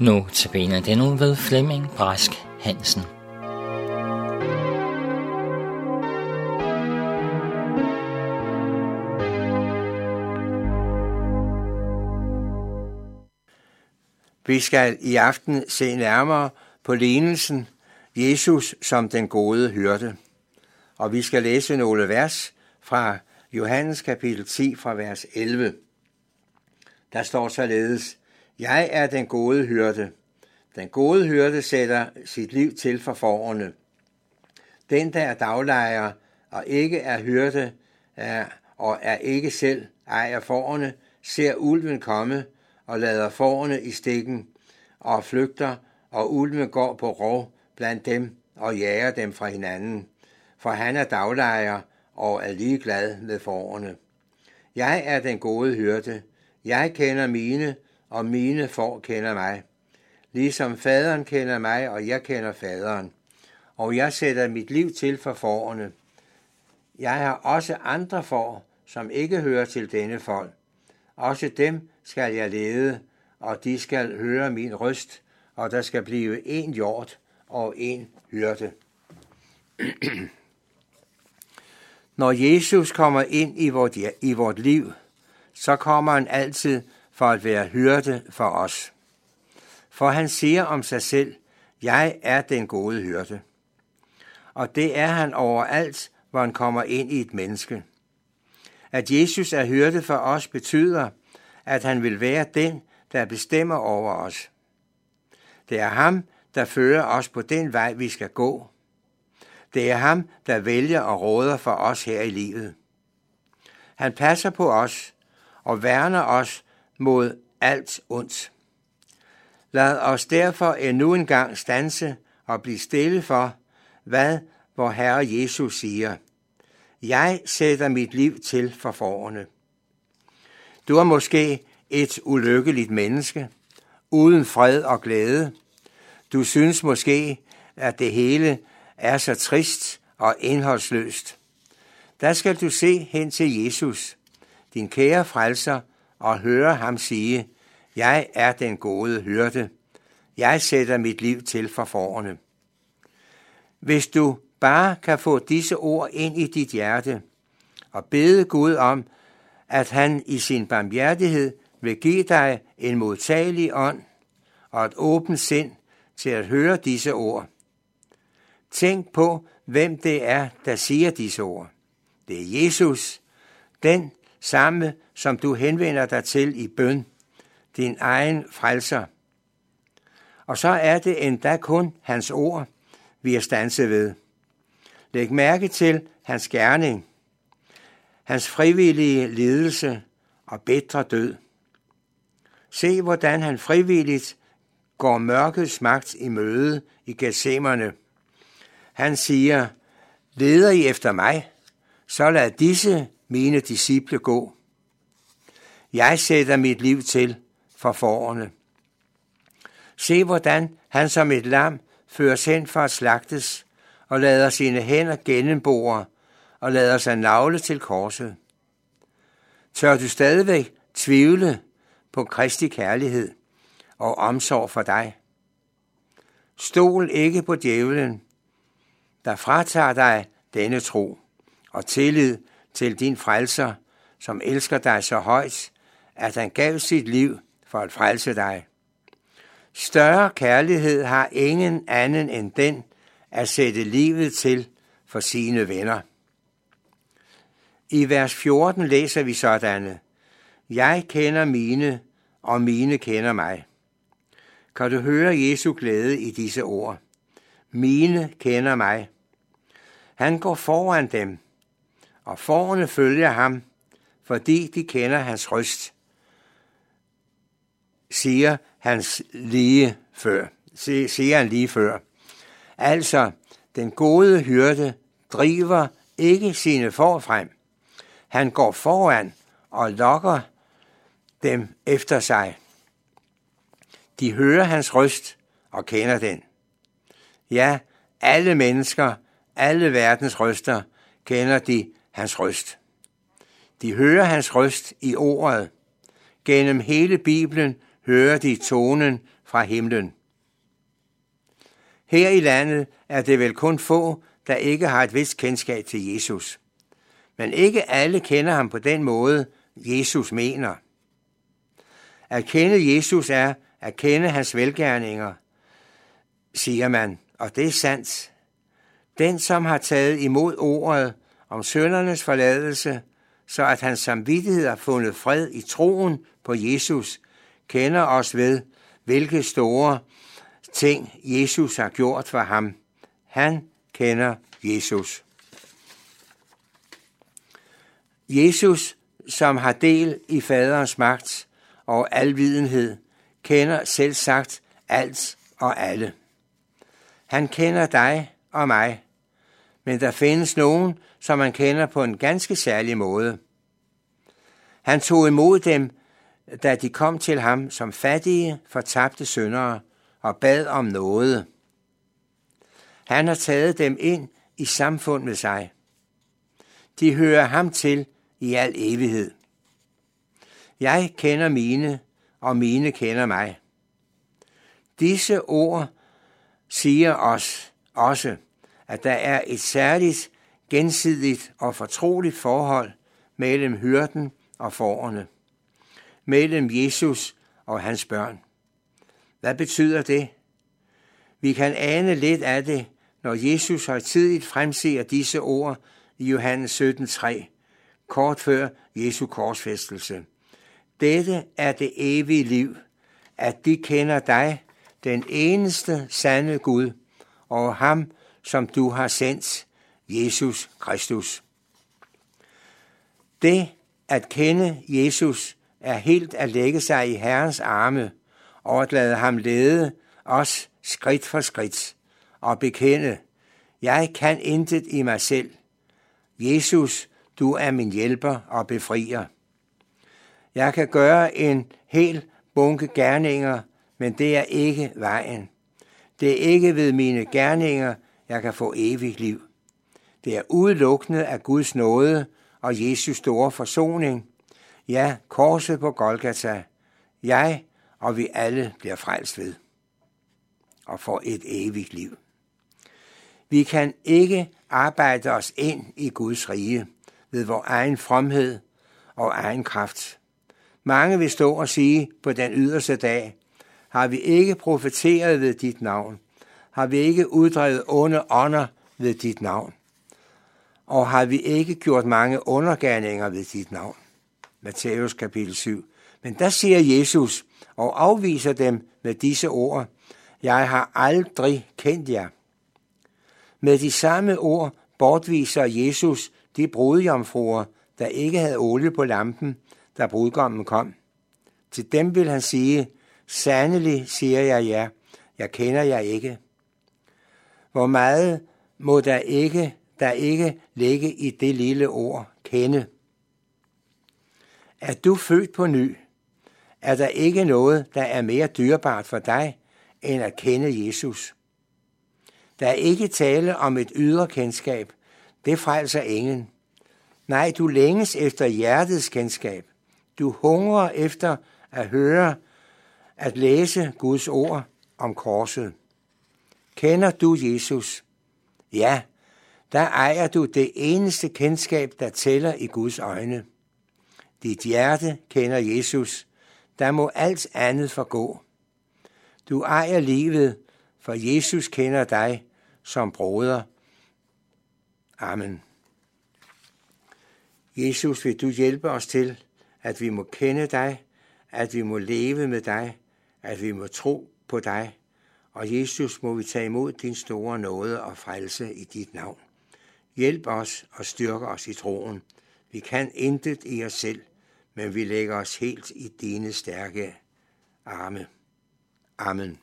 Nu til benet den nu ved Flemming Brask Hansen. Vi skal i aften se nærmere på lignelsen Jesus som den gode hyrde. Og vi skal læse nogle vers fra Johannes kapitel 10 fra vers 11. Der står således, jeg er den gode hyrde. Den gode hyrde sætter sit liv til for forerne. Den, der er daglejer og ikke er hyrde er, og er ikke selv ejer forerne, ser ulven komme og lader forerne i stikken og flygter, og ulven går på rov blandt dem og jager dem fra hinanden, for han er daglejer og er ligeglad med forerne. Jeg er den gode hyrde. Jeg kender mine, og mine får kender mig. Ligesom faderen kender mig, og jeg kender faderen. Og jeg sætter mit liv til for forerne. Jeg har også andre får, som ikke hører til denne folk. Også dem skal jeg lede, og de skal høre min røst, og der skal blive en hjort og en hyrde. Når Jesus kommer ind i vort, i vort liv, så kommer han altid for at være hyrde for os. For han siger om sig selv, jeg er den gode hyrde. Og det er han overalt, hvor han kommer ind i et menneske. At Jesus er hyrde for os betyder, at han vil være den, der bestemmer over os. Det er ham, der fører os på den vej, vi skal gå. Det er ham, der vælger og råder for os her i livet. Han passer på os og værner os mod alt ondt. Lad os derfor endnu en gang stanse og blive stille for, hvad vor Herre Jesus siger. Jeg sætter mit liv til for forerne. Du er måske et ulykkeligt menneske, uden fred og glæde. Du synes måske, at det hele er så trist og indholdsløst. Der skal du se hen til Jesus, din kære frelser, og høre ham sige, jeg er den gode hyrde. Jeg sætter mit liv til for forerne. Hvis du bare kan få disse ord ind i dit hjerte og bede Gud om, at han i sin barmhjertighed vil give dig en modtagelig ånd og et åbent sind til at høre disse ord. Tænk på, hvem det er, der siger disse ord. Det er Jesus, den samme, som du henvender dig til i bøn, din egen frelser. Og så er det endda kun hans ord, vi er stanset ved. Læg mærke til hans gerning, hans frivillige lidelse og bedre død. Se, hvordan han frivilligt går mørkets magt i møde i Gethsemane. Han siger, leder I efter mig, så lad disse mine disciple gå. Jeg sætter mit liv til for forerne. Se, hvordan han som et lam føres hen for at slagtes, og lader sine hænder gennembore, og lader sig navle til korset. Tør du stadigvæk tvivle på Kristi kærlighed og omsorg for dig? Stol ikke på djævlen, der fratager dig denne tro og tillid til din frelser, som elsker dig så højt, at han gav sit liv for at frelse dig. Større kærlighed har ingen anden end den at sætte livet til for sine venner. I vers 14 læser vi sådanne. Jeg kender mine, og mine kender mig. Kan du høre Jesu glæde i disse ord? Mine kender mig. Han går foran dem, og forerne følger ham, fordi de kender hans røst, siger hans lige før, siger han lige før. Altså, den gode hyrde driver ikke sine får frem. Han går foran og lokker dem efter sig. De hører hans røst og kender den. Ja, alle mennesker, alle verdens røster, kender de hans røst. De hører hans røst i ordet. Gennem hele Bibelen hører de tonen fra himlen. Her i landet er det vel kun få, der ikke har et vist kendskab til Jesus. Men ikke alle kender ham på den måde, Jesus mener. At kende Jesus er at kende hans velgærninger, siger man, og det er sandt. Den, som har taget imod ordet om søndernes forladelse, så at hans samvittighed har fundet fred i troen på Jesus, kender os ved, hvilke store ting Jesus har gjort for ham. Han kender Jesus. Jesus, som har del i faderens magt og alvidenhed, kender selv sagt alt og alle. Han kender dig og mig, men der findes nogen, som man kender på en ganske særlig måde. Han tog imod dem, da de kom til ham som fattige, fortabte syndere og bad om noget. Han har taget dem ind i samfund med sig. De hører ham til i al evighed. Jeg kender mine, og mine kender mig. Disse ord siger os også, at der er et særligt gensidigt og fortroligt forhold mellem hyrden og forerne, mellem Jesus og hans børn. Hvad betyder det? Vi kan ane lidt af det, når Jesus højtidigt fremser disse ord i Johannes 17.3, kort før Jesu korsfæstelse. Dette er det evige liv, at de kender dig, den eneste sande Gud, og ham, som du har sendt, Jesus Kristus. Det at kende Jesus er helt at lægge sig i Herrens arme og at lade ham lede os skridt for skridt og bekende, jeg kan intet i mig selv. Jesus, du er min hjælper og befrier. Jeg kan gøre en hel bunke gerninger, men det er ikke vejen. Det er ikke ved mine gerninger, jeg kan få evigt liv. Det er udelukkende af Guds nåde og Jesus store forsoning. Ja, korset på Golgata. Jeg og vi alle bliver frelst ved og får et evigt liv. Vi kan ikke arbejde os ind i Guds rige ved vores egen fromhed og egen kraft. Mange vil stå og sige på den yderste dag, har vi ikke profeteret ved dit navn? Har vi ikke uddrevet onde ånder ved dit navn? Og har vi ikke gjort mange undergærninger ved dit navn? Matthæus kapitel 7. Men der siger Jesus og afviser dem med disse ord. Jeg har aldrig kendt jer. Med de samme ord bortviser Jesus de brudjomfruer, der ikke havde olie på lampen, da brudgommen kom. Til dem vil han sige, sandelig siger jeg jer, jeg kender jer ikke. Hvor meget må der ikke, der ikke ligge i det lille ord, kende? Er du født på ny? Er der ikke noget, der er mere dyrebart for dig, end at kende Jesus? Der er ikke tale om et ydre kendskab. Det frelser ingen. Nej, du længes efter hjertets kendskab. Du hungrer efter at høre, at læse Guds ord om korset. Kender du Jesus? Ja, der ejer du det eneste kendskab, der tæller i Guds øjne. Dit hjerte kender Jesus. Der må alt andet forgå. Du ejer livet, for Jesus kender dig som broder. Amen. Jesus, vil du hjælpe os til, at vi må kende dig, at vi må leve med dig, at vi må tro på dig, og Jesus må vi tage imod din store nåde og frelse i dit navn. Hjælp os og styrke os i troen. Vi kan intet i os selv, men vi lægger os helt i dine stærke arme. Amen.